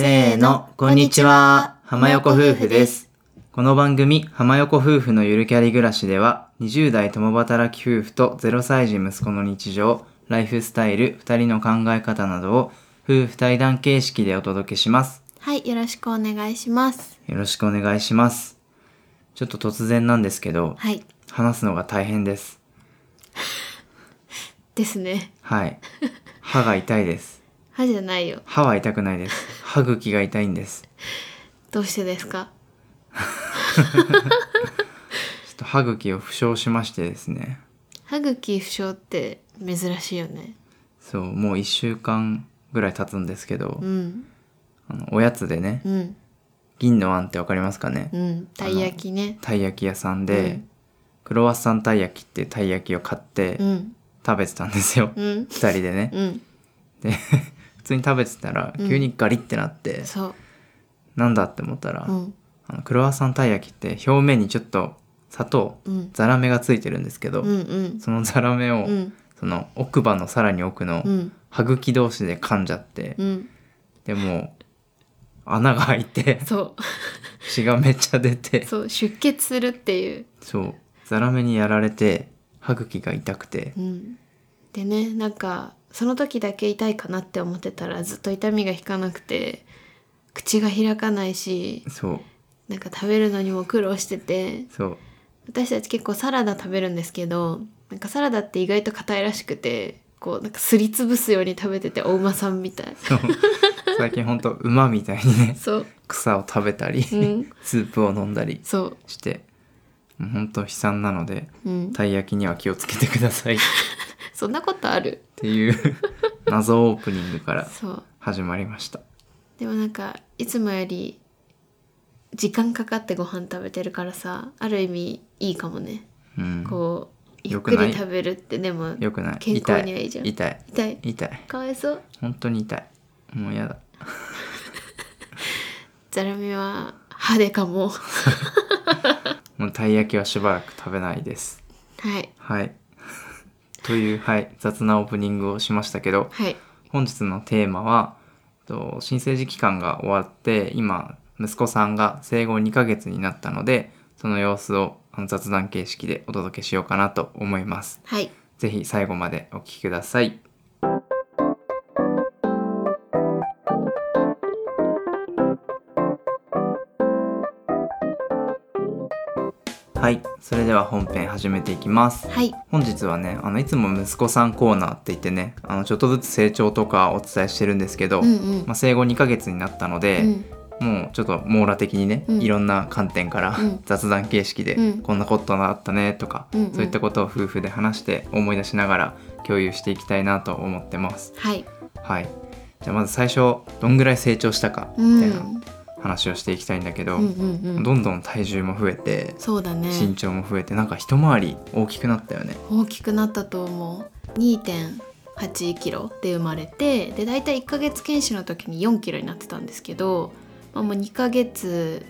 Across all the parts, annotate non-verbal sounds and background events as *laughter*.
せーの、こんにちは。浜横夫婦です。この番組、浜横夫婦のゆるキャリ暮らしでは、20代共働き夫婦と0歳児息子の日常、ライフスタイル、2人の考え方などを夫婦対談形式でお届けします。はい、よろしくお願いします。よろしくお願いします。ちょっと突然なんですけど、はい。話すのが大変です。ですね。はい。歯が痛いです。歯じゃないよ。歯は痛くないです。歯茎が痛いんです。どうしてですか？ちょっと歯茎を負傷しましてですね。歯茎負傷って珍しいよね。そう、もう1週間ぐらい経つんですけど、うん。あのおやつでね、うん。銀のあんってわかりますかね、うん。たい焼きね。たい焼き屋さんで、うんクロワッサンたい焼きってたい焼きを買ってうん。食べてたんですよ、うん。二人でね。うん。で、普通に食べてたら急にガリってなって、そう。なんだって思ったら、うん。あのクロワッサンたい焼きって表面にちょっと砂糖、うん。ザラメがついてるんですけど、うん。うん。そのザラメを、うん。その奥歯のさらに奥のうん。歯茎同士で噛んじゃって、うん。でもう穴が開いてそ血がめっちゃ出う。てそう。出血するっていう。そうザラメにやられて歯茎が痛くてうん。でね、なんか、その時だけ痛いかなって思ってたらずっと痛みが引かなくて、口が開かないし、そう。なんか食べるのにも苦労してて、そう。私たち結構サラダ食べるんですけどなんかサラダって意外と硬いらしくてこうなんかすりつぶすように食べててお馬さんみたい。最近ほんと馬みたいにねそう。草を食べたり、うん。スープを飲んだりそう。してもうほんと悲惨なのでうん。たい焼きには気をつけてください。っ *laughs* そんなことある？ていう謎オープニングからそう。始まりました。でもなんかいつもより時間かかってご飯食べてるからさある意味いいかもね。うん。こうゆっよくり食べるってでもよくない。健康にはいいじゃん。痛い。痛い。痛い。痛いかわいそう。本当に痛い。もうやだ。*laughs* ザラメは歯でかも。*laughs* もうたい焼きはしばらく食べないです。はい。はいというはい雑なオープニングをしましたけどはい。本日のテーマはと新生児期間が終わって今息子さんが生後2ヶ月になったのでその様子をあの雑談形式でお届けしようかなと思います。はい。ぜひ最後までお聞きくださいはい。それでは本編始めていきます。はい。本日はねあのいつも息子さんコーナーって言ってねあのちょっとずつ成長とかお伝えしてるんですけど、うんうん。まあ、生後2ヶ月になったので、うん。もうちょっと網羅的にね、うん。いろんな観点から、うん。雑談形式で、うん。こんなことがあったねとか、うんうん。そういったことを夫婦で話して思い出しながら共有していきたいなと思ってます。はい。はい、じゃあまず最初どんぐらい成長したかうみたいな。ん話をしていきたいんだけど、うんうんうん。どんどん体重も増えてそうだね。身長も増えてなんか一回り大きくなったよね。大きくなったと思う。2.8キロで生まれてで大体1ヶ月検視の時に4キロになってたんですけど、まあ、もう2ヶ月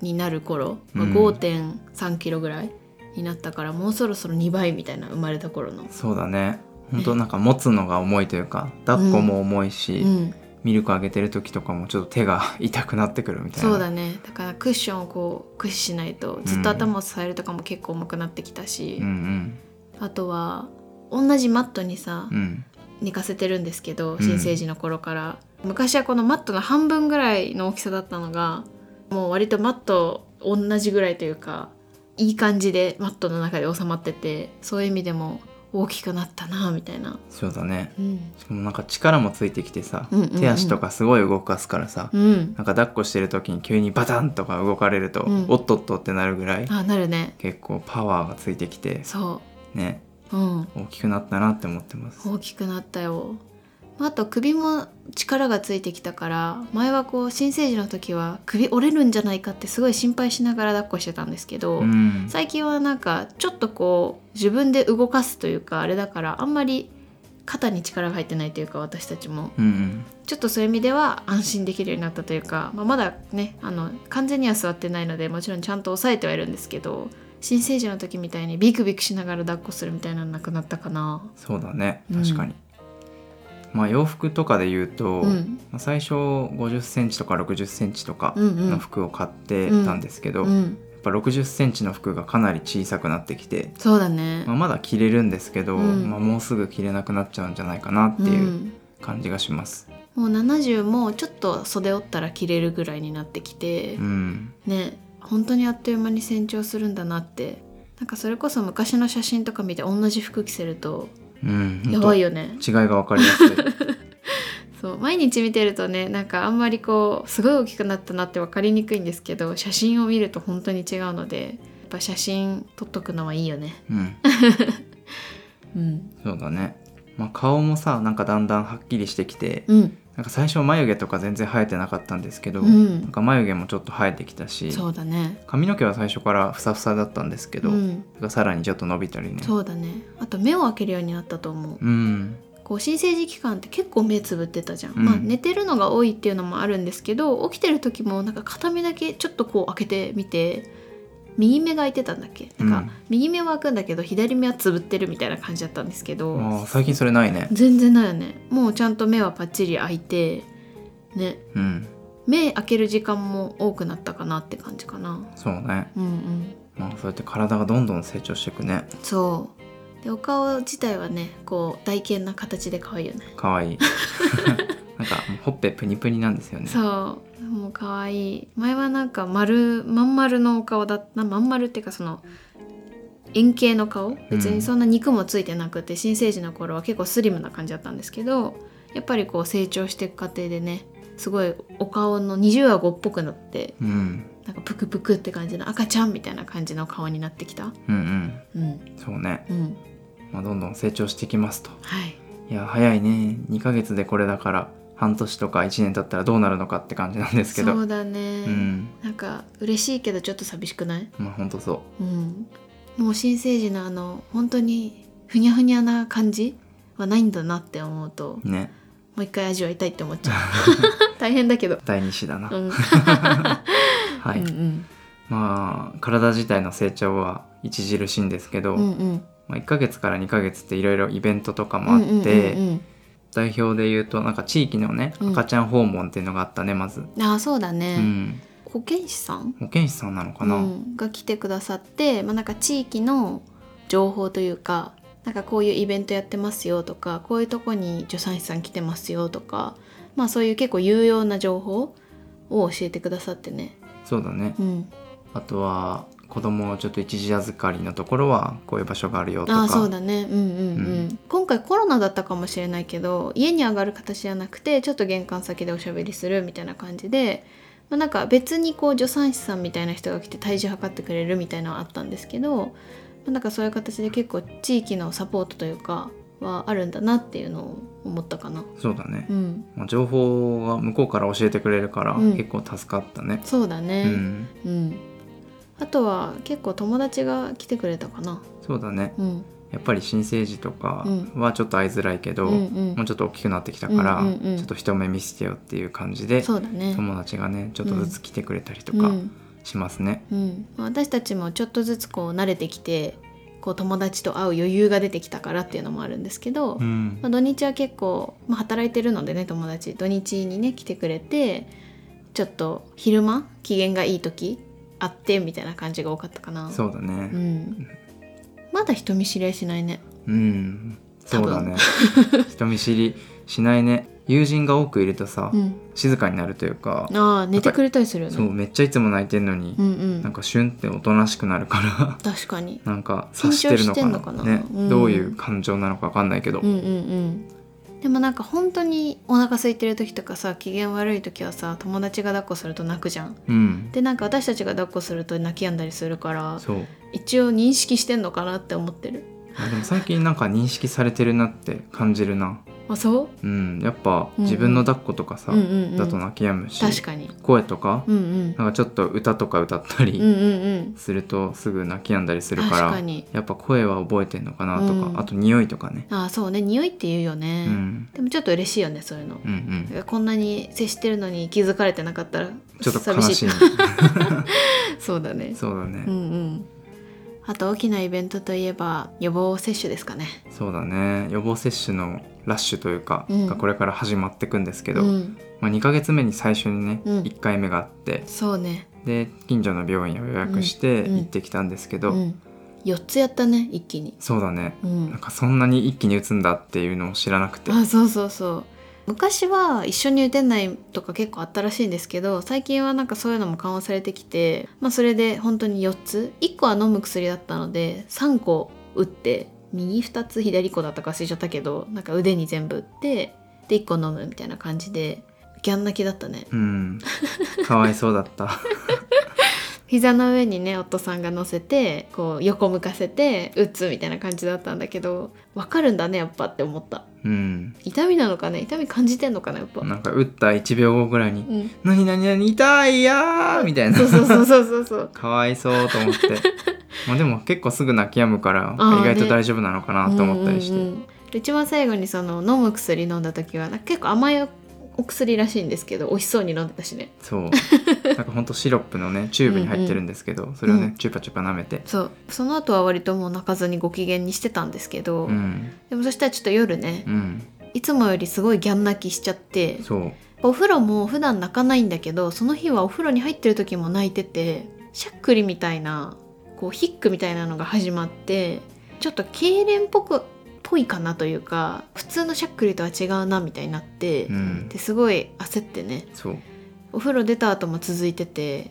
になる頃、まあ、うん。5.3キロぐらいになったから、もうそろそろ2倍みたいな生まれた頃の。そうだね。本当なんか持つのが重いというか抱っこも重いし、うん、ミルクあげてる時とかもちょっと手が痛くなってくるみたいな。そうだね。だからクッションをこう駆使しないとずっと頭を支えるとかも結構重くなってきたし、うんあとは同じマットにさ、うん。うん寝かせてるんですけどん。新生児の頃から、昔はこのマットの半分ぐらいの大きさだったのがもう割とマット同じぐらいというかいい感じでマットの中で収まっててそういう意味でも大きくなったなみたいな、そうだね。うん。しかもなんか力もついてきてさ、うんうんうん。手足とかすごい動かすからさ、うん、なんか抱っこしてる時に急にバタンとか動かれると、うん。おっとっとってなるぐらいあなるね。結構パワーがついてきてそね。う、うん、大きくなったなって思ってます。大きくなったよあと首も力がついてきたから前はこう新生児の時は首折れるんじゃないかってすごい心配しながら抱っこしてたんですけど、うん。最近はなんかちょっとこう自分で動かすというかあれだからあんまり肩に力が入ってないというか私たちも。うんうん。ちょっとそういう意味では安心できるようになったというか、まあ、まだねあの完全には座ってないのでもちろんちゃんと抑えてはいるんですけど新生児の時みたいにビクビクしながら抱っこするみたいなのなくなったかな。そうだね。うん。確かに、まあ洋服とかで言うと、うん。まあ最初5 0センチとか6 0センチとかうんうん。の服を買ってたんですけど、やっうん。ぱ6 0センチの服がかなり小さくなってきて、そうだね。まあ、まだ着れるんですけど、うん。まあ、もうすぐ着れなくなっちゃうんじゃないかなっていううん。感じがします。もう70もちょっと袖折ったら着れるぐらいになってきてう、ん、ね本当にあっという間に成長するんだなって。なんかそれこそ昔の写真とか見て同じ服着せるとうん、やばいよよね違いが分かりやすい。*laughs* そう。毎日見てるとねなんかあんまりこうすごい大きくなったなって分かりにくいんですけど写真を見ると本当に違うのでやっぱ写真撮っとくのはいいよね。うん、*laughs* うん。そうだね。まあ、顔もさなんかだんだんはっきりしてきてうんなんか最初眉毛とか全然生えてなかったんですけど、うん。なんか眉毛もちょっと生えてきたしそうだね。髪の毛は最初からふさふさだったんですけど、うん。さらにちょっと伸びたりね。そうだね。あと目を開けるようになったと思う。うん。こう新生児期間って結構目つぶってたじゃん、うん。まあ寝てるのが多いっていうのもあるんですけど起きてる時もなんか片目だけちょっとこう開けてみて右目が開いてたんだっけ？なんか、うん右目は開くんだけど左目はつぶってるみたいな感じだったんですけど、ああ最近それないね。全然ないよね。もうちゃんと目はパッチリ開いてね。うん。目開ける時間も多くなったかなって感じかな。そうね。うんうん。まあそうやって体がどんどん成長していくね。そう。でお顔自体はねこう台形な形で可愛いよね。かわいい。*laughs* なんかほっぺプニプニなんですよね。そうもう可愛い。前はなんか丸まん丸のお顔だった。まん丸っていうかその円形の顔。別にそんな肉もついてなくて、新生児の頃は結構スリムな感じだったんですけどやっぱりこう成長していく過程でねすごいお顔の二重顎っぽくなってうん。なんかプクプクって感じの赤ちゃんみたいな感じの顔になってきた。うんうん。うん。そうね、うん。まあ、どんどん成長していきますと。はい。いや早いね。2ヶ月でこれだから半年とか1年経ったらどうなるのかって感じなんですけど。そうだね、うん。なんか嬉しいけどちょっと寂しくない？まあほんとそう。ん、もう新生児のあの本当にふにゃふにゃな感じはないんだなって思うとうね。もう一回味わいたいって思っちゃう。*laughs* *laughs* 大変だけど、第二子だな、うん、*laughs* はい、うんうん。まあ体自体の成長は著しいんですけど、うんうん。まあ、1ヶ月から2ヶ月っていろいろイベントとかもあって、うんうんうん代表で言うとなんか地域のねうん。赤ちゃん訪問っていうのがあったねまず、うんああそうだね、うん、保健師さん？保健師さんなのかな、うん、が来てくださって、まあ、なんか地域の情報というかなんかこういうイベントやってますよとかこういうとこに助産師さん来てますよとかまあそういう結構有用な情報を教えてくださってね。そうだね。うん、あとは子供をちょっと一時預かりのところはこういう場所があるよとか。ああそうだね。うんうんうん、うん。今回コロナだったかもしれないけど家に上がる形じゃなくてちょっと玄関先でおしゃべりするみたいな感じで、まあ、なんか別にこう助産師さんみたいな人が来て体重測ってくれるみたいなのはあったんですけど、まあ、なんかそういう形で結構地域のサポートというかはあるんだなっていうのを思ったかな。そうだね、うん、まあ、情報が向こうから教えてくれるからうん結構助かったね。そうだうね、ん、うんあとは結構友達が来てくれたかな。そうだね。うん。やっぱり新生児とかうん。はちょっと会いづらいけど、うんうん。もうちょっと大きくなってきたから、うんうんうん。ちょっと一目見せてよっていう感じでね。友達がねちょっとずつ来てくれたりとかうん。しますね。うん、私たちもちょっとずつこう慣れてきてこう友達と会う余裕が出てきたからっていうのもあるんですけど、うん。まあ、土日は結構、まあ、働いてるのでね友達。土日にね来てくれてちょっと昼間機嫌がいい時会ってみたいな感じが多かったかな。そうだうね。ん、まだ人見知り合いしないね。うん、そうだね。人見知りしないね。友人が多くいるとさ、うん。静かになるというか、ああ寝てくれたりするよね。そうめっちゃいつも泣いてんのに、うんうん。なんかシュンっておとなしくなるから。確かに。なんか察してるのかな。ね、うん。どういう感情なのかわかんないけど、うんうんうんでもなんか本当にお腹空いてる時とかさ機嫌悪い時はさ友達が抱っこすると泣くじゃん。うん。でなんか私たちが抱っこすると泣き止んだりするから一応認識してんのかなって思ってる。あでも最近なんか認識されてるなって感じるなあそう？うんやっぱうんうん。自分の抱っことかさ、うんうんうん。だと泣き止むし確かに。声とか、うんうん。なんかちょっと歌とか歌ったりうんうんうん。するとすぐ泣き止んだりするから、確かに。やっぱ声は覚えてんのかなとか、うん。あと匂いとかね、あそうね。匂いって言うようね、ん、でもちょっと嬉しいよねそういうの、うんうん。こんなに接してるのに気づかれてなかったらちょっと悲しい。*laughs* そうだね。そうだね、うんうんあと大きなイベントといえば予防接種ですかね。そうだね。予防接種のラッシュというか、うん。がこれから始まっていくんですけど、うん。まあ、2ヶ月目に最初にね、うん。1回目があってそうね。で近所の病院を予約してうん。行ってきたんですけど、うん、4つやったね一気に。そうだね。うん。なんかそんなに一気に打つんだっていうのを知らなくて。あそうそうそう昔は一緒に打てないとか結構あったらしいんですけど最近はなんかそういうのも緩和されてきてまあそれで本当に4つ1個は飲む薬だったので3個打って右2つ左1個だったか忘れちゃったけどなんか腕に全部打ってで1個飲むみたいな感じでギャン泣きだったね。うん。かわいそうだった。*laughs* 膝の上にね夫さんが乗せてこう横向かせて打つみたいな感じだったんだけど分かるんだねやっぱって思ったうん。痛みなのかね？痛み感じてんのかなやっぱ。なんか打った1秒後ぐらいにうん「何何何？痛いやー!」みたいな。そうそうそうそうそう *laughs* かわいそうと思って。*laughs* まあでも結構すぐ泣き止むから意外とね大丈夫なのかなと思ったりして、うんうんうんで一番最後にその飲む薬飲んだ時はなんか結構甘いお薬らしいんですけど美味しそうに飲んでたしね。そう。*laughs* なんかほんとシロップのねチューブに入ってるんですけど、それをね、うん。チュパチュパ舐めて。そう。その後は割ともう泣かずにご機嫌にしてたんですけど、うん。でもそしたらちょっと夜ね、うん。いつもよりすごいギャン泣きしちゃってそう。お風呂も普段泣かないんだけどその日はお風呂に入ってる時も泣いててしゃっくりみたいなこうヒックみたいなのが始まってちょっと痙攣っぽくぽいかなというか普通のしゃっくりとは違うなみたいになって、うん。ですごい焦ってね。お風呂出た後も続いてて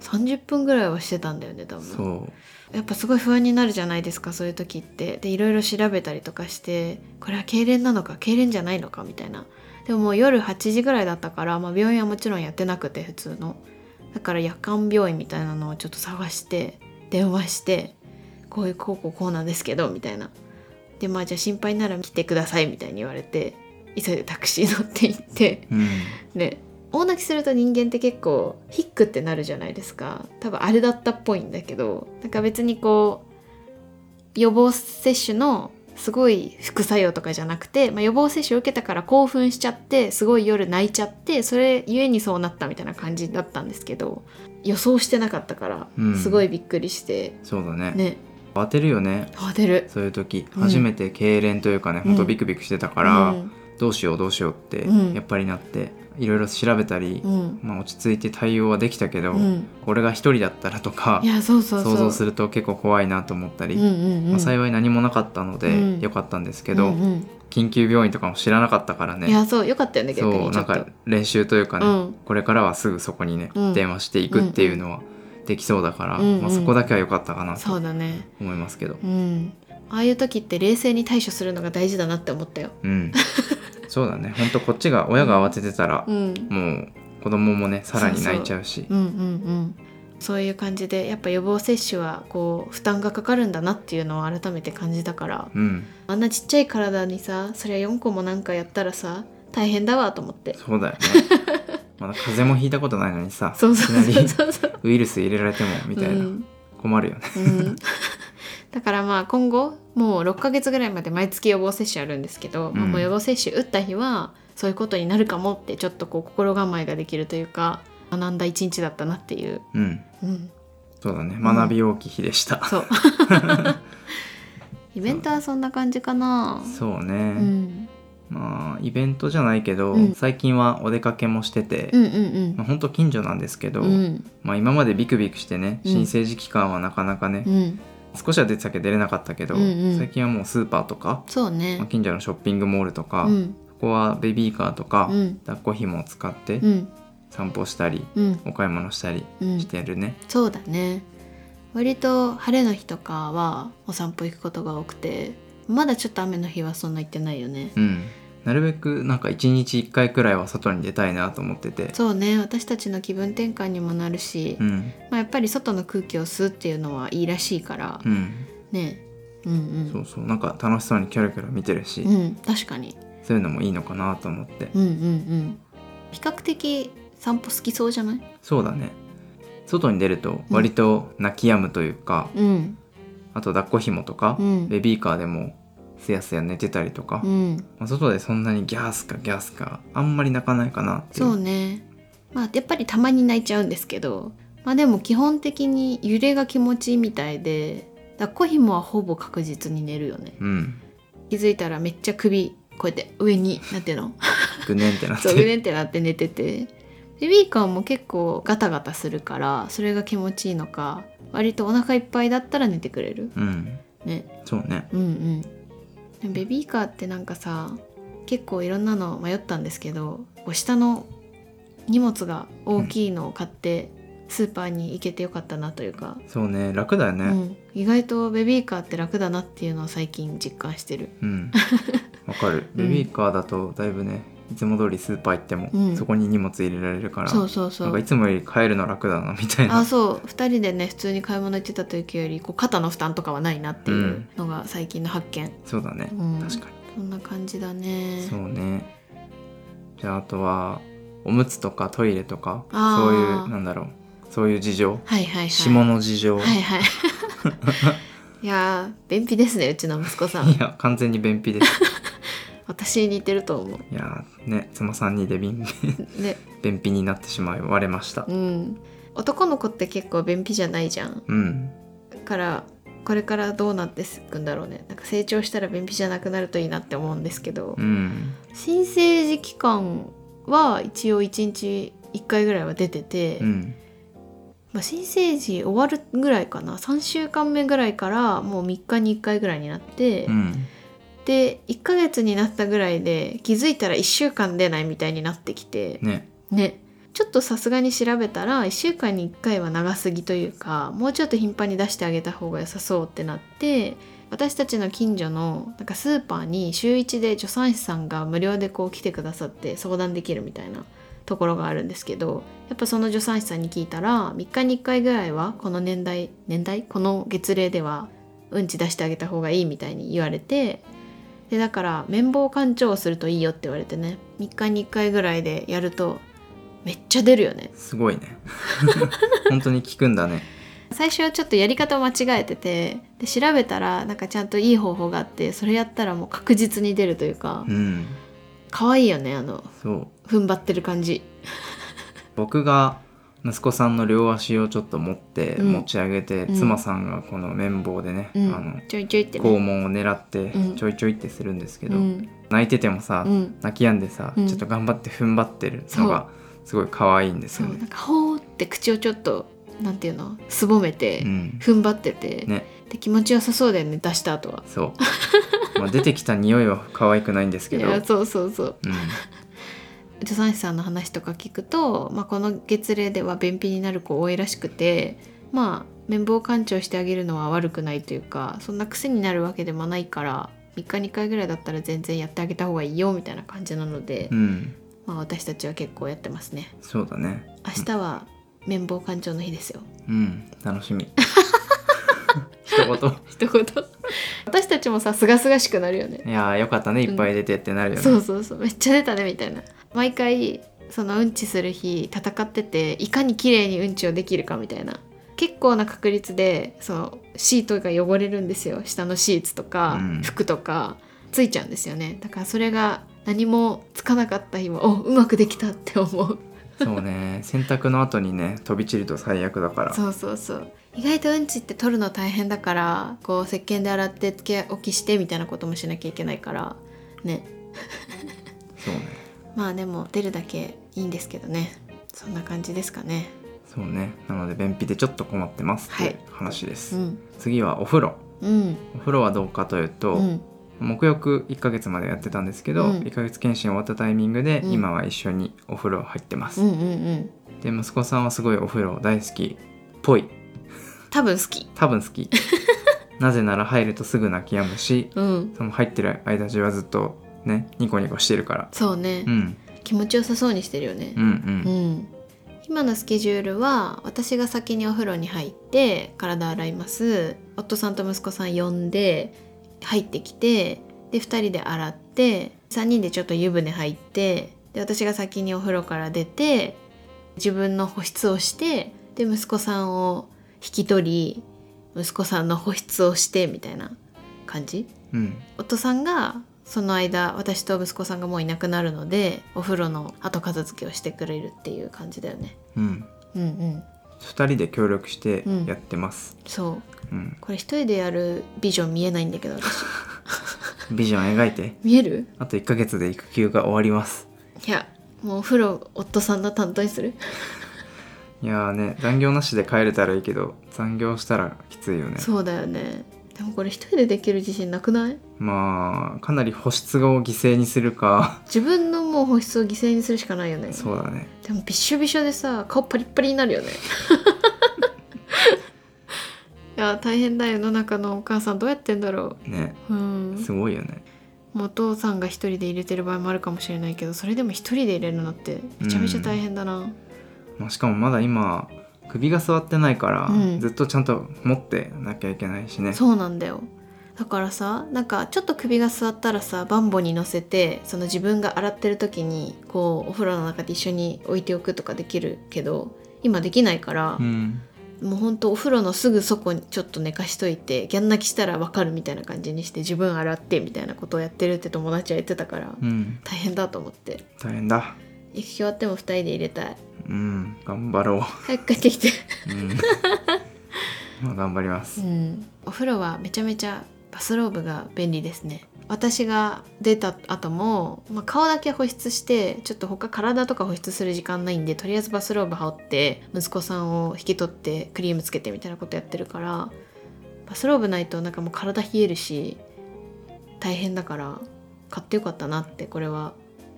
30分ぐらいはしてたんだよね多分。やっぱすごい不安になるじゃないですかそういう時って。でいろいろ調べたりとかしてこれは痙攣なのか痙攣じゃないのかみたいな。でももう夜8時ぐらいだったから、まあ、病院はもちろんやってなくて普通の。だから夜間病院みたいなのをちょっと探して電話してこういうこうこうこうなんですけどみたいなでまあじゃあ心配なら来てくださいみたいに言われて急いでタクシー乗って行ってうん。で大泣きすると人間って結構ヒックってなるじゃないですか。多分あれだったっぽいんだけどなんか別にこう予防接種のすごい副作用とかじゃなくて、まあ、予防接種を受けたから興奮しちゃってすごい夜泣いちゃってそれゆえにそうなったみたいな感じだったんですけど予想してなかったからうん。すごいびっくりして、そうだね。ね当てるよね。慌てる。そういう時。うん。初めて痙攣というかね、ほん。とビクビクしてたから、うん。どうしようどうしようってうん。やっぱりなっていろいろ調べたり、うん。まあ、落ち着いて対応はできたけど、うん。俺が一人だったらとかいやそうそうそう。想像すると結構怖いなと思ったり、うんうんうん。まあ、幸い何もなかったのでうん。よかったんですけど、うんうん。緊急病院とかも知らなかったからね。いやそうよかったよね逆そうにちょっと。なんか練習というかね、うん。これからはすぐそこにね、うん。電話していくっていうのはできそうだから、うんうん。まあ、そこだけは良かったかなそとうだね。思いますけど。うん。ああいう時って冷静に対処するのが大事だなって思ったよ。うん。*laughs* そうだね。ほんとこっちが親が慌ててたら、うん。もう子供もねさらに泣いちゃうし。うんうんうん。そういう感じでやっぱ予防接種はこう負担がかかるんだなっていうのを改めて感じたから。うん。あんなちっちゃい体にさそりゃ4個もなんかやったらさ大変だわと思って。そうだよねまだ風邪もひいたことないのにさそうそう。いきなりそうそうウイルス入れられてもみたいな、うん。困るよね。うん。だからまあ今後もう6ヶ月ぐらいまで毎月予防接種あるんですけど、まあうんもう予防接種打った日はそういうことになるかもってちょっとこう心構えができるというか学んだ一日だったなっていう、うん。うん、そうだね。学び多き日でした、そう。*laughs* イベントはそんな感じかな。そうね、うん、まあイベントじゃないけど、うん。最近はお出かけもしてて、うんうんまあ、ほんと近所なんですけど、うん。うんまあ、今までビクビクしてねうん。新生児期間はなかなかね、うん。少しは出てたけど出れなかったけど、うんうん。最近はもうスーパーとか、まあ、そうね。近所のショッピングモールとか、うん。ここはベビーカーとか、うん。抱っこ紐を使ってうん。散歩したり、うん。お買い物したりうん。してるね。そうだね。割と晴れの日とかはお散歩行くことが多くてまだちょっと雨の日はそんな行ってないよね。うん、なるべくなんか一日一回くらいは外に出たいなと思ってて、そうね私たちの気分転換にもなるし、うん。まあ、やっぱり外の空気を吸うっていうのはいいらしいから、うん、ね。うんそうそう。なんか楽しそうにキョロキョロ見てるし、うんうん確かに。そういうのもいいのかなと思って、うんうんうん。比較的散歩好きそうじゃない？そうだね。外に出ると割と泣き止むというか、うん。あと抱っこ紐とか、うん。ベビーカーでもすやすや寝てたりとか、うん。まあ、外でそんなにギャースかギャースかあんまり泣かないかなっていう。そうね。まあやっぱりたまに泣いちゃうんですけどまあでも基本的に揺れが気持ちいいみたいでだコヒモはほぼ確実に寝るよね。うん。気づいたらめっちゃ首こうやって上になんての？*laughs* ぐねんってなっそうぐてねんってなって寝てて。ベビーカーも結構ガタガタするからそれが気持ちいいのか割とお腹いっぱいだったら寝てくれる。うん。ね。そうね。うんうんでもベビーカーってなんかさ結構いろんなの迷ったんですけどこう下の荷物が大きいのを買ってスーパーに行けてよかったなというか、そうね楽だよね。うん、意外とベビーカーって楽だなっていうのを最近実感してる。うん。*laughs* わかる。ベビーカーだとだいぶねいつも通りスーパー行っても、うん。そこに荷物入れられるからそうそうそなんかいうつもより帰るの楽だなみたいな。あそう。2人でね普通に買い物行ってた時よりこう肩の負担とかはないなっていうのが最近の発見、そうだね、うん。確かそんな感じだね。にそうね。じゃああとはおむつとかトイレとかそういうなんだろう。そういう事情。はいはいはい。下の事情、はいはい。*laughs* いやー便秘ですねうちの息子さん。いや完全に便秘です私に似てると思いやね妻さんにで便うね。*laughs* 便秘になってしまい割れました。うん。男の子って結構便秘じゃないじゃん。うん。だからこれからどうなっていくんだろうね。なんか成長したら便秘じゃなくなるといいなって思うんですけど、うん。新生児期間は一応1日1回ぐらいは出てて、うん。まあ、新生児終わるぐらいかな。3週間目ぐらいからもう3日に1回ぐらいになって、うんで1ヶ月になったぐらいで気づいたら1週間出ないみたいになってきて。ね。ね。ちょっとさすがに調べたら1週間に1回は長すぎというかもうちょっと頻繁に出してあげた方が良さそうってなって私たちの近所のなんかスーパーに週1で助産師さんが無料でこう来てくださって相談できるみたいなところがあるんですけどやっぱその助産師さんに聞いたら3日に1回ぐらいはこの年代年代？この月齢ではうんち出してあげた方がいいみたいに言われてでだから綿棒干潮をするといいよって言われてね。3日に1回ぐらいでやるとめっちゃ出るよね。すごいね。*laughs* 本当に効くんだね。最初はちょっとやり方を間違えててで調べたらなんかちゃんといい方法があってそれやったらもう確実に出るというかうん。可愛いよねあのそう。踏ん張ってる感じ。僕が息子さんの両足をちょっと持ってうん。持ち上げて、うん。妻さんがこの綿棒でね、うん。あのちょいちょいってね。肛門を狙ってうん。ちょいちょいってするんですけど、うん。泣いててもさ、うん。泣き止んでさ、うん。ちょっと頑張って踏ん張ってるのがすごい可愛いんですよね。なんかほーって口をちょっとなんていうの？すぼめてうん。踏ん張ってて、ね。で気持ちよさそうだよね出した後は。そう、まあ、出てきた匂いは可愛くないんですけど、*laughs* いやそうそうそう。うん、助産師さんの話とか聞くと、まあ、この月齢では便秘になる子多いらしくてまあ綿棒干潮してあげるのは悪くないというかそんな癖になるわけでもないから3日に1回ぐらいだったら全然やってあげた方がいいよみたいな感じなので、うん、まあ、私たちは結構やってますね。そうだね。明日は綿棒干潮の日ですよ。うん、楽しみ。*laughs* 一言。一言。私たちもさすがすがしくなるよね。いやーよかったね。いっぱい出てってなるよね。そうそうそう。めっちゃ出たねみたいな毎回そのうんちする日戦ってていかに綺麗にうんちをできるかみたいな。結構な確率でそのシートが汚れるんですよ。下のシーツとかうん。服とかついちゃうんですよね。だからそれが何もつかなかった日はおうまくできたって思う。そうね。洗濯の後にね飛び散ると最悪だから。そうそうそう。意外とうんちって取るの大変だからこう石鹸で洗ってつけ置きしてみたいなこともしなきゃいけないから。ね。そうね。まあでも出るだけいいんですけどね。そんな感じですかね。そうね。なので便秘でちょっと困ってますって話です。うん。次はお風呂。うん。お風呂はどうかというと、うん。沐浴1ヶ月までやってたんですけど、うん。1ヶ月検診終わったタイミングで、うん。今は一緒にお風呂入ってます。うんうんうん。で息子さんはすごいお風呂大好きっぽい。多分好き。多分好き。*laughs* なぜなら入るとすぐ泣き止むしうん。その入ってる間中はずっとねニコニコしてるから。そうね、うん。気持ちよさそうにしてるよね。うんううん。ん今のスケジュールは私が先にお風呂に入って体洗います。夫さんと息子さん呼んで入ってきてで2人で洗って3人でちょっと湯船入ってで私が先にお風呂から出て自分の保湿をしてで息子さんを引き取り息子さんの保湿をしてみたいな感じ。うん。夫さんがその間私と息子さんがもういなくなるのでお風呂の後片付けをしてくれるっていう感じだよね。うん。うんうん。2人で協力してうん。やってます、そう。うん。これ一人でやるビジョン見えないんだけど私。*laughs* ビジョン描いて。見える？あと1ヶ月で育休が終わります。いやもうお風呂夫さんの担当にする？いやーね残業なしで帰れたらいいけど残業したらきついよね。そうだよねでもこれ一人でできる自信なくない？まあかなり保湿を犠牲にするか。自分のもう保湿を犠牲にするしかないよね。そうだね。でもびっしょびしょでさ顔パリッパリになるよね。*laughs* いや大変だよ世の中のお母さんどうやってんだろね。ううん。すごいよね。もうお父さんが一人で入れてる場合もあるかもしれないけどそれでも一人で入れるのってめちゃめちゃ大変だな、まあ、しかもまだ今首が座ってないから、うん。ずっとちゃんと持ってなきゃいけないしね。そうなんだよ。だからさなんかちょっと首が座ったらさバンボに乗せてその自分が洗ってる時にこうお風呂の中で一緒に置いておくとかできるけど今できないからう、ん。もうほんとお風呂のすぐそこにちょっと寝かしといてギャン泣きしたらわかるみたいな感じにして自分洗ってみたいなことをやってるって友達は言ってたから、うん。大変だと思って。大変だ育休終わっても2人で入れたい。うん頑張ろ早く帰ってきて。う、うん。まあ、頑張ります。うん、お風呂はめちゃめちゃバスローブが便利ですね。私が出た後も、まあ、顔だけ保湿してちょっと他体とか保湿する時間ないんでとりあえずバスローブ羽織って息子さんを引き取ってクリームつけてみたいなことやってるからバスローブないとなんかもう体冷えるし大変だから買ってよかったなってこれは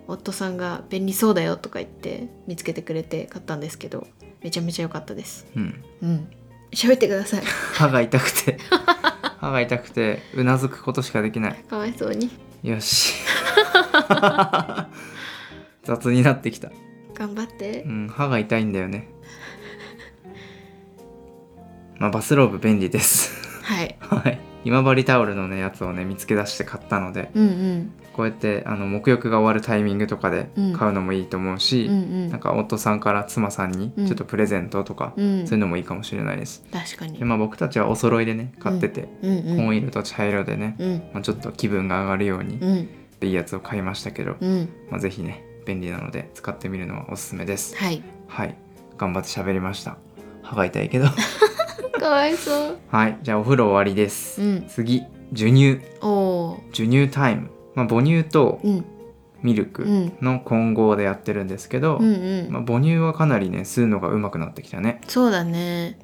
夫さんが便利そうだよとか言って見つけてくれて買ったんですけどめちゃめちゃ良かったです。うん。うん。喋ってください。歯が痛くて。歯が痛くてうなずくことしかできない。かわいそうに。よし。*laughs* 雑になってきた。頑張って。うん歯が痛いんだよね。まあバスローブ便利です。はい。*laughs* はい。今治タオルのねやつをね見つけ出して買ったので。うんうんこうやってあの沐浴が終わるタイミングとかでうん。買うのもいいと思うし、うんうん。なんか夫さんから妻さんにうん。ちょっとプレゼントとか、うん。そういうのもいいかもしれないです。確かに。でまあ僕たちはお揃いでね買ってて、うんうん。紺色と茶色でね、うん。まあ、ちょっと気分が上がるようにうん。いいやつを買いましたけど、うん。まあ、ぜひね便利なので使ってみるのはおすすめです。はい。はい。頑張って喋りました。歯が痛いけど。*laughs* かわいそう。はい。じゃあお風呂終わりです。うん。次授乳。授乳タイム、まあ、母乳とうん。ミルクうん。の混合でやってるんですけど、うんうん、まあ、母乳はかなりね吸うのが上手くなってきたね。そうだね。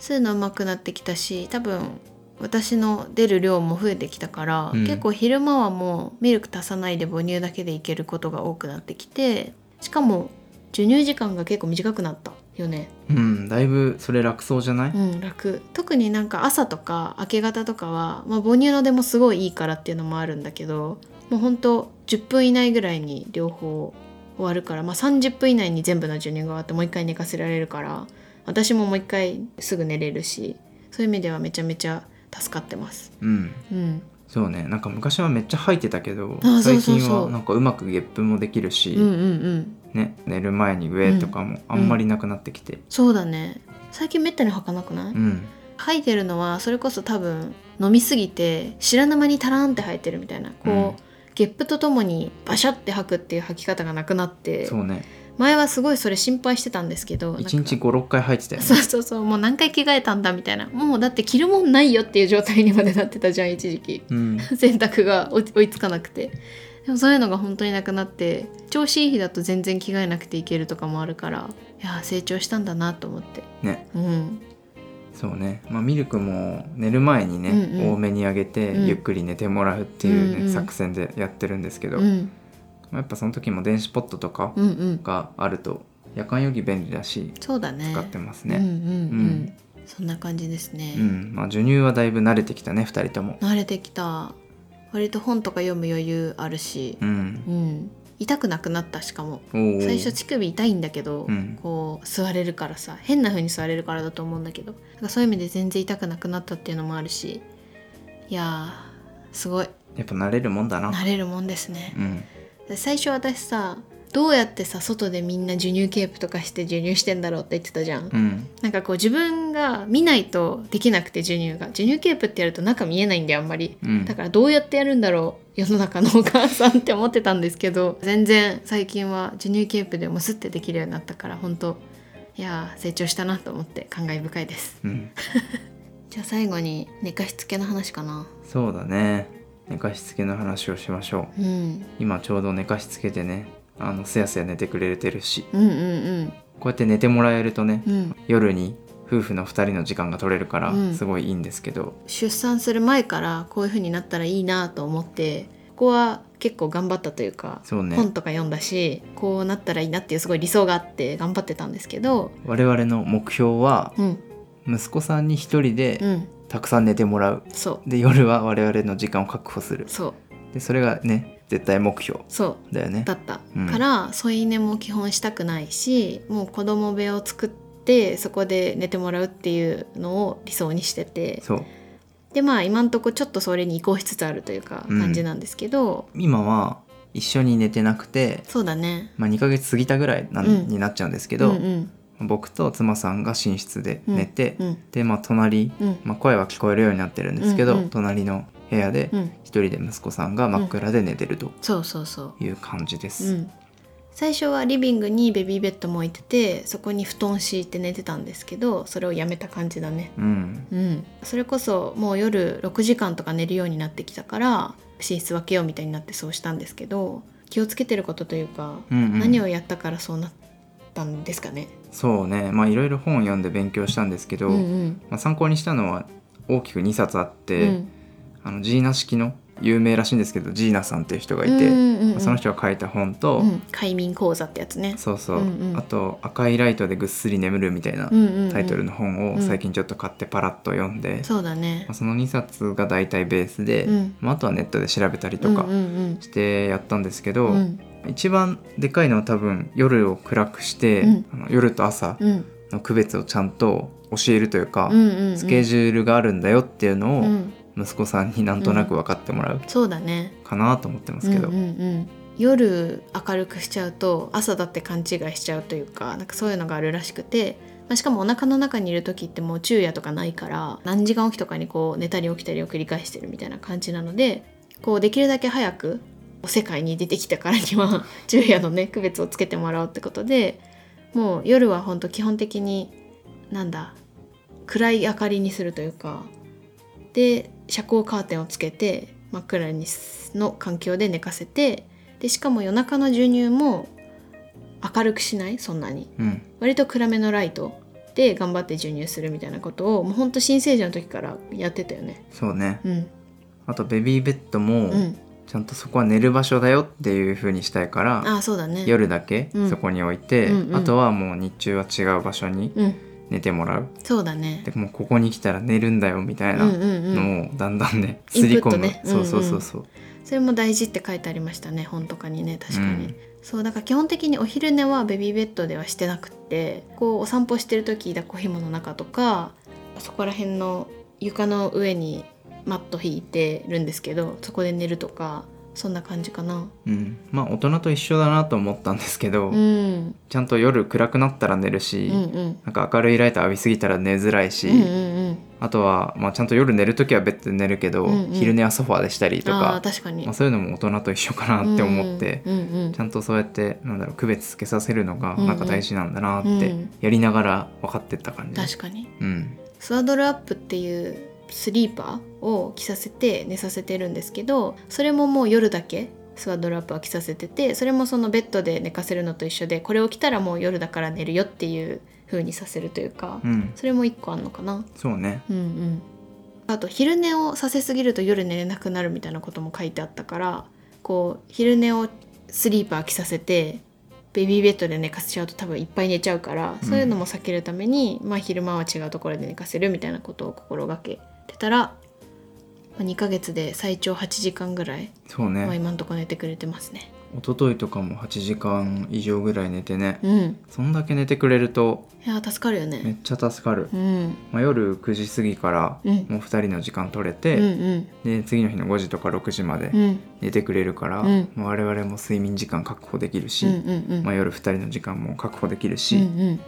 吸うの上手くなってきたし多分私の出る量も増えてきたから、うん。結構昼間はもうミルク足さないで母乳だけでいけることが多くなってきてしかも授乳時間が結構短くなったよね。うんだいぶそれ楽そうじゃない、うん楽。特になんか朝とか明け方とかは、まあ、母乳の出もすごいいいからっていうのもあるんだけどもうほんと10分以内ぐらいに両方終わるから、まあ、30分以内に全部の授乳が終わってもう一回寝かせられるから私ももう一回すぐ寝れるしそういう意味ではめちゃめちゃ助かってます。うん。うん、そうね。なんか昔はめっちゃ吐いてたけど最近はなんかうまくゲップもできるし、うんうんうん。ね、寝る前に上とかもあんまりなくなってきて。そうだね。最近めったに吐かなくない、うん、吐いてるのはそれこそ多分飲みすぎて白生にタラーンって吐いてるみたいな。こう、うんゲップとともにバシャって吐くっていう吐き方がなくなってそうね。前はすごいそれ心配してたんですけどなんか1日56回吐いてたよね。そうそうそうもう何回着替えたんだみたいな。もうだって着るもんないよっていう状態にまでなってたじゃん一時期。うん、*laughs* 洗濯が追いつかなくて。でもそういうのが本当になくなって調子いい日だと全然着替えなくていけるとかもあるからいやー成長したんだなと思って。ね。うんそうね、まあ、ミルクも寝る前にね、うんうん。多めにあげて、うん。ゆっくり寝てもらうっていう、ねうんうん。作戦でやってるんですけど、うんまあやっぱその時も電子ポットとかがあると夜間より便利だしそうだね。使ってますね。うんうんうん、うん。そんな感じですね、うん、まあ授乳はだいぶ慣れてきたね2人とも。慣れてきた。割と本とか読む余裕あるし。うん、うん痛くなくなったしかも。最初乳首痛いんだけど、うん。こう座れるからさ変な風に座れるからだと思うんだけど。なんかそういう意味で全然痛くなくなったっていうのもあるしいやーすごい。やっぱ慣れるもんだな。慣れるもんですね。うん、で最初私さどうやってさ外でみんな授乳ケープとかして授乳してんだろうって言ってたじゃん、うん、なんかこう自分が見ないとできなくて授乳が。授乳ケープってやると中見えないんだよあんまり。うん。だからどうやってやるんだろう世の中のお母さんって思ってたんですけど全然最近は授乳ケープでもスッてできるようになったから本当いやー成長したなと思って感慨深いです。うん。*laughs* じゃあ最後に寝かしつけの話かな。そうだね。寝かしつけの話をしましょう。うん。今ちょうど寝かしつけてねあのすやすや寝てくれてるし。うんうんこうやって寝てもらえるとね、うんうん。夜に夫婦の2人の時間が取れるからうん。すごいいいんですけど、出産する前からこういう風になったらいいなと思ってここは結構頑張ったというかね。本とか読んだしこうなったらいいなっていうすごい理想があって頑張ってたんですけど。我々の目標はうん。息子さんに1人でうん。たくさん寝てもらう。そう。で夜は我々の時間を確保する。そう。でそれがね絶対目標。そう。だよね。だった、うん。から添い寝も基本したくないしもう子供部屋を作ってそこで寝てもらうっていうのを理想にしてて。でまあ今んとこちょっとそれに移行しつつあるというかうん。感じなんですけど、今は一緒に寝てなくて、そうだね。まあ、2ヶ月過ぎたぐらいなん、うん。になっちゃうんですけけど、うん僕と妻さんが寝室で寝て、うん。でまあ隣、うん。まあ、声は聞こえるようになってるんですけど、うんうん。隣の部屋でうん。一人で息子さんが真っ暗で寝てるとそうそうそう。いう感じでうす。ん、最初はリビングにベビーベッドも置いててそこに布団敷いて寝てたんですけどそれをやめた感じだね。うん、うん。それこそもう夜6時間とか寝るようになってきたから寝室分けようみたいになってそうしたんですけど気をつけてることというか、うんうん。何をやったからそうなったんですかね。そうね。まあいろいろ本を読んで勉強したんですけど、うんうん。まあ、参考にしたのは大きく2冊あっうて、ん。あのジーナ式の有名らしいんですけどジーナさんっていう人がいて、うんうんうんまあその人が書いた本と、うん。快眠講座ってやつね。そうそう、うんうん。あと「赤いライトでぐっすり眠る」みたいなうんうんうん。タイトルの本を最近ちょっと買ってパラッと読んで、そうだね。まあ、その2冊が大体ベースで、うん。まあ、あとはネットで調べたりとかうんうんしてやったんですけど、うんうん。一番でかいのは多分夜を暗くして、うん。あの夜と朝うん。の区別をちゃんと教えるというか、うんうんうん。スケジュールがあるんだよっていうのをうん息子さんになんとなく分かってもらうそうだね。かなと思ってますけど、うんうんうん、夜明るくしちゃうと朝だって勘違いしちゃうというかなんかそういうのがあるらしくて、まあ、しかもお腹の中にいる時ってもう昼夜とかないから何時間おきとかにこう寝たり起きたりを繰り返してるみたいな感じなのでこうできるだけ早く世界に出てきたからには *laughs* 昼夜のね区別をつけてもらおうってことでもう夜は本当基本的になんだ暗い明かりにするというかで遮光カーテンをつけて真っ暗にすの環境で寝かせてでしかも夜中の授乳も明るくしないそんなに。うん。割と暗めのライトで頑張って授乳するみたいなことをもうほんと新生児の時からやってたよね。そうね。うん。あとベビーベッドもうん。ちゃんとそこは寝る場所だよっていう風にしたいから、ああそうだね。夜だけうんそこに置いて、うんうん。あとはもう日中は違う場所にうん寝てもらう。そうだね。でもうここに来たら寝るんだよみたいなうんうんうん。のをだんだんねインプすり込む、ねそうそうそうそう、それも大事って書いてありましたね本とかにね確かに、うん。そうだから基本的にお昼寝はベビーベッドではしてなくってこうお散歩してる時抱っこ紐の中とかそこら辺の床の上にマット引いてるんですけどそこで寝るとかそんな感じかな。うん、まあ大人と一緒だなと思ったんですけど、うん。ちゃんと夜暗くなったら寝るし、うんうん。なんか明るいライト浴びすぎたら寝づらいし、うんうんうん。あとは、まあ、ちゃんと夜寝る時はベッドで寝るけど、うんうん。昼寝はソファーでしたりとあかー確かに。まあ、そういうのも大人と一緒かなって思って、うんうん。ちゃんとそうやってなんだろう区別つけさせるのがなんか大事なんだなってうん。やりながら分かってった感じ、確かに。うん。スワドルアップっていうスリーパーを着させて寝させてるんですけどそれももう夜だけスワドルアップは着させててそれもそのベッドで寝かせるのと一緒でこれを着たらもう夜だから寝るよっていう風にさせるというか、うん。それも一個あんのかな。そうね。うんうん。あと昼寝をさせすぎると夜寝れなくなるみたいなことも書いてあったからこう昼寝をスリーパー着させてベビーベッドで寝かせちゃうと多分いっぱい寝ちゃうから、うん。そういうのも避けるために、まあ、昼間は違うところで寝かせるみたいなことを心がけてたら、まあ、2ヶ月で最長8時間ぐらい、そうまあ、ね今んとこ寝てくれてますね。一昨日とかも8時間以上ぐらい寝てね。うん、そんだけ寝てくれるといや助かるよめっね。ちゃ助かる、うん、まあ、夜9時過ぎからうん、もう2人の時間取れうん、て、うん、で次の日の5時とか6時までうん、寝てくれるから、うん。もう我々も睡眠時間確保できるし、うん、うん、うん、まあ、夜2人の時間も確保できるし、うん、っうん、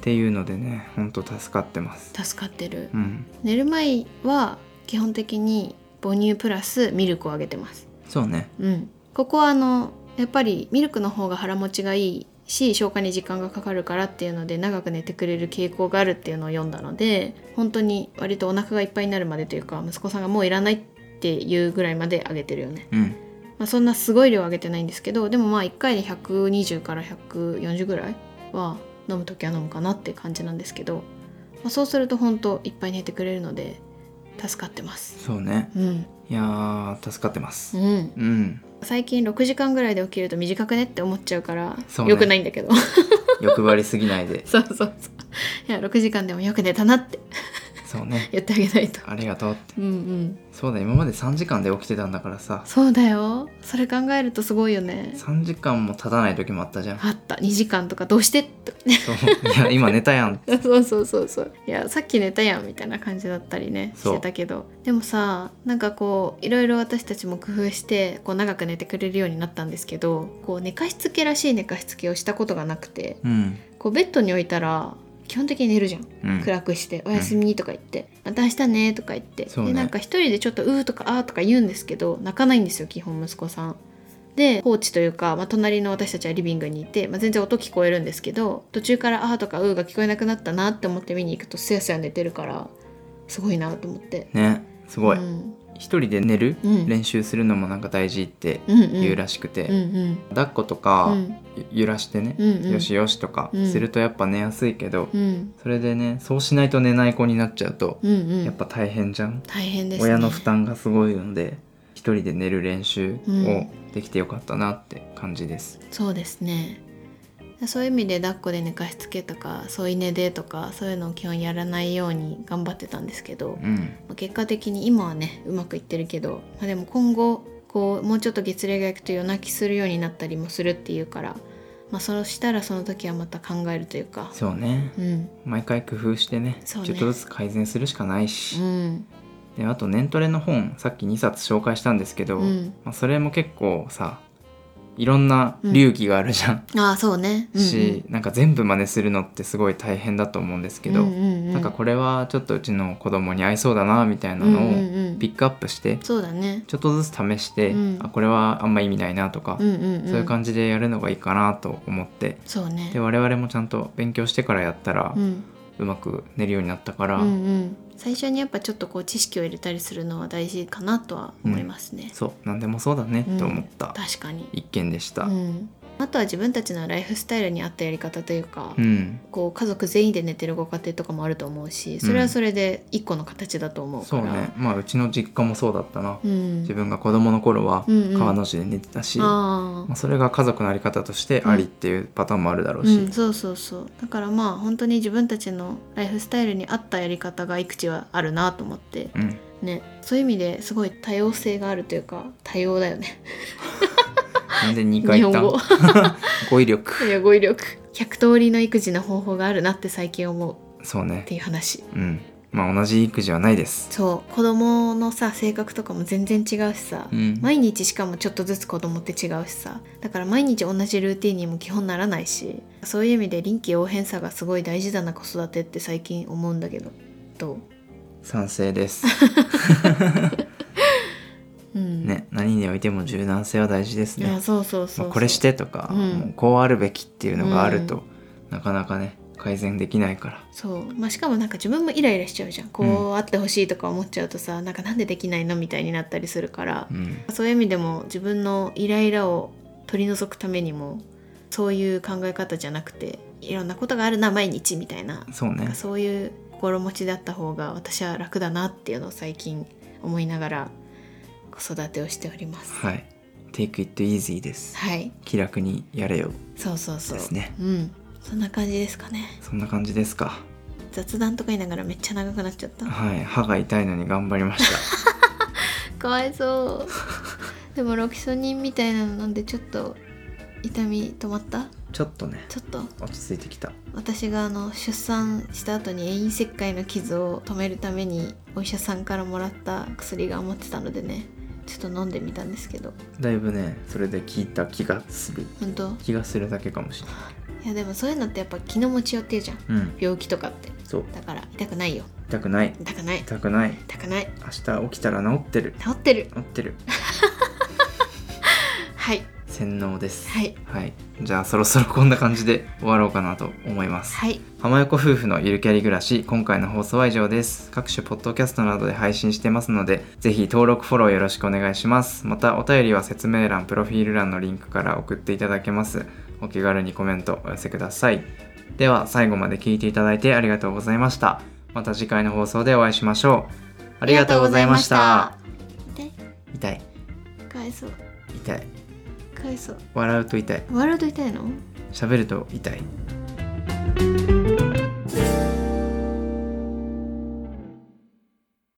ていうのでねほんと助かってます。助かってる。うん、寝る前は基本的に母乳プラスミルクをあげてます。そうね。うん、ここはあのやっぱりミルクの方が腹持ちがいいし消化に時間がかかるからっていうので長く寝てくれる傾向があるっていうのを読んだので本当に割とお腹がいっぱいになるまでというか息子さんがもういらないっていうぐらいまであげてるよね、うん。まあ、そんなすごい量あげてないんですけどでもまあ1回で120から140ぐらいは飲む時は飲むかなって感じなんですけど、まあ、そうすると本当いっぱい寝てくれるので助かってます。そうね。うん。いやー助かってます。うん。うん。最近6時間ぐらいで起きると短くねって思っちゃうからそうね。よくないんだけど。欲張りすぎないで。*laughs* そうそうそう。いや6時間でもよく寝たなってそうね。言ってあげないと。ありがとうって。うんうん。そうだ今まで3時間で起きてたんだからさ。そうだよ。それ考えるとすごいよね。3時間も経たない時もあったじゃん。あった。2時間とかどうしてって。そう。いや今寝たやん *laughs* そうそうそうそう。いやさっき寝たやんみたいな感じだったりねしそう。てたけど。でもさなんかこういろいろ私たちも工夫してこう長く寝てくれるようになったんですけどこう寝かしつけらしい寝かしつけをしたことがなくてうん。こうベッドに置いたら基本的に寝るじゃん。うん。暗くして「おやすみ」とか言って「また明日ね」とか言って、ね。でなんか一人でちょっと「うー」とか「あー」とか言うんですけど泣かないんですよ基本息子さん。で放置というか、まあ、隣の私たちはリビングにいて、まあ、全然音聞こえるんですけど途中から「あー」とか「うー」が聞こえなくなったなって思って見に行くとすやすや寝てるからすごいなと思って。ねすごい。うん一人で寝るうん。練習するのもなんか大事って言うらしくて。うんうん。抱っことかうん。揺らしてねうんうん。よしよしとかうん。するとやっぱ寝やすいけどうん。それでねそうしないと寝ない子になっちゃうとうんうん。やっぱ大変じゃん。大変ですね。親の負担がすごいので一人で寝る練習うん。をできてよかったなって感じです。そうですねそういう意味で抱っこで寝かしつけとか添い寝でとかそういうのを基本やらないように頑張ってたんですけど、まうん。あ結果的に今はねうまくいってるけど、まあ、でも今後こうもうちょっと月齢がいくと夜泣きするようになったりもするっていうから、まあ、そうしたらその時はまた考えるというか。そうね。うん。毎回工夫してねね。ちょっとずつ改善するしかないし、うん。であと年トレの本さっき2冊紹介したんですけど、うん。まあ、それも結構さいろんな流儀があるじゃん、ああそうね、うんうん。しなんか全部真似するのってすごい大変だと思うんですけど、うんうんうん。なんかこれはちょっとうちの子供に合いそうだなみたいなのうんうんをうん。ピックアップしてそうだね。ちょっとずつ試して、うん。あこれはあんま意味ないなとか、うんうんうん。そういう感じでやるのがいいかなと思って。そうね。で我々もちゃんと勉強してからやったらうん。うまく寝るようになったから、うんうん、最初にやっぱちょっとこう知識を入れたりするのは大事かなとは思いますね。そう。何でもそうだねうんと思った。確かに、一件でした。うん、あとは自分たちのライフスタイルに合ったやり方というか、うん、こう家族全員で寝てるご家庭とかもあると思うしそれはそれで一個の形だと思うから、そうね。まあうちの実家もそうだったな、うん、自分が子供の頃はうんうん。川の字で寝てたし、まああ、それが家族のあり方としてありっていうパターンもあるだろうし、そうそうそう。だからまあ本当に自分たちのライフスタイルに合ったやり方がいくちはあるなと思って。うん。ね。そういう意味ですごい多様性があるというか多様だよねなんで2回言った。語。*laughs* 彙力。いや語彙力。100通りの育児の方法があるなって最近思う。そうね。っていう話。うん。まあ同じ育児はないです。そう。子供のさ性格とかも全然違うしさ、うん。毎日しかもちょっとずつ子供って違うしさ。だから毎日同じルーティンにも基本ならないし。そういう意味で臨機応変さがすごい大事だな子育てって最近思うんだけど。ど賛成です *laughs* ううん。ね何においても柔軟性は大事ですね。そうそうそうこれしてとか、うん。もうこうあるべきっていうのがあると、うん。なかなかね改善できないから。そう、まあ、しかもなんか自分もイライラしちゃうじゃん。こうあってほしいとか思っちゃうとさ、なんかなんでできないのみたいになったりするから。う、ん。そういう意味でも自分のイライラを取り除くためにもそういう考え方じゃなくていろんなことがあるな毎日みたいな。そうね。そういう心持ちだった方が私は楽だなっていうのを最近思いながら子育てをしております。はい。Take it easy です。はい、気楽にやれよ。そうそうそう。ですね。うん、そんな感じですかね。そんな感じですか。雑談とか言いながらめっちゃ長くなっちゃった。はい。歯が痛いのに頑張りました。*laughs* かわいそう。でもロキソニンみたいなの飲んでちょっと痛み止まった？ちょっとね。ちょっと。落ち着いてきた。私があの出産した後に遠因切開の傷を止めるためにお医者さんからもらった薬が余ってたのでねちょっと飲んでみたんですけど。だいぶねそれで効いた気がする。本当？気がするだけかもしれない。いやでもそういうのってやっぱ気の持ちよっていうじゃん。うん。病気とかって。そう。だから痛くないよ。痛くない。痛くない。痛くない。痛くない。明日起きたら治ってる。治ってる。治ってる。*laughs* *laughs* はい洗脳です。はい。はい。じゃあそろそろこんな感じで終わろうかなと思います。はい。浜横夫婦のゆるキャリ暮らし今回の放送は以上です。各種ポッドキャストなどで配信してますのでぜひ登録フォローよろしくお願いします。またお便りは説明欄プロフィール欄のリンクから送っていただけます。お気軽にコメントお寄せください。では最後まで聞いていただいてありがとうございました。また次回の放送でお会いしましょう。ありがとうございました。痛い痛い。痛いかわいそう。笑うと痛い。笑うと痛いの？喋ると痛い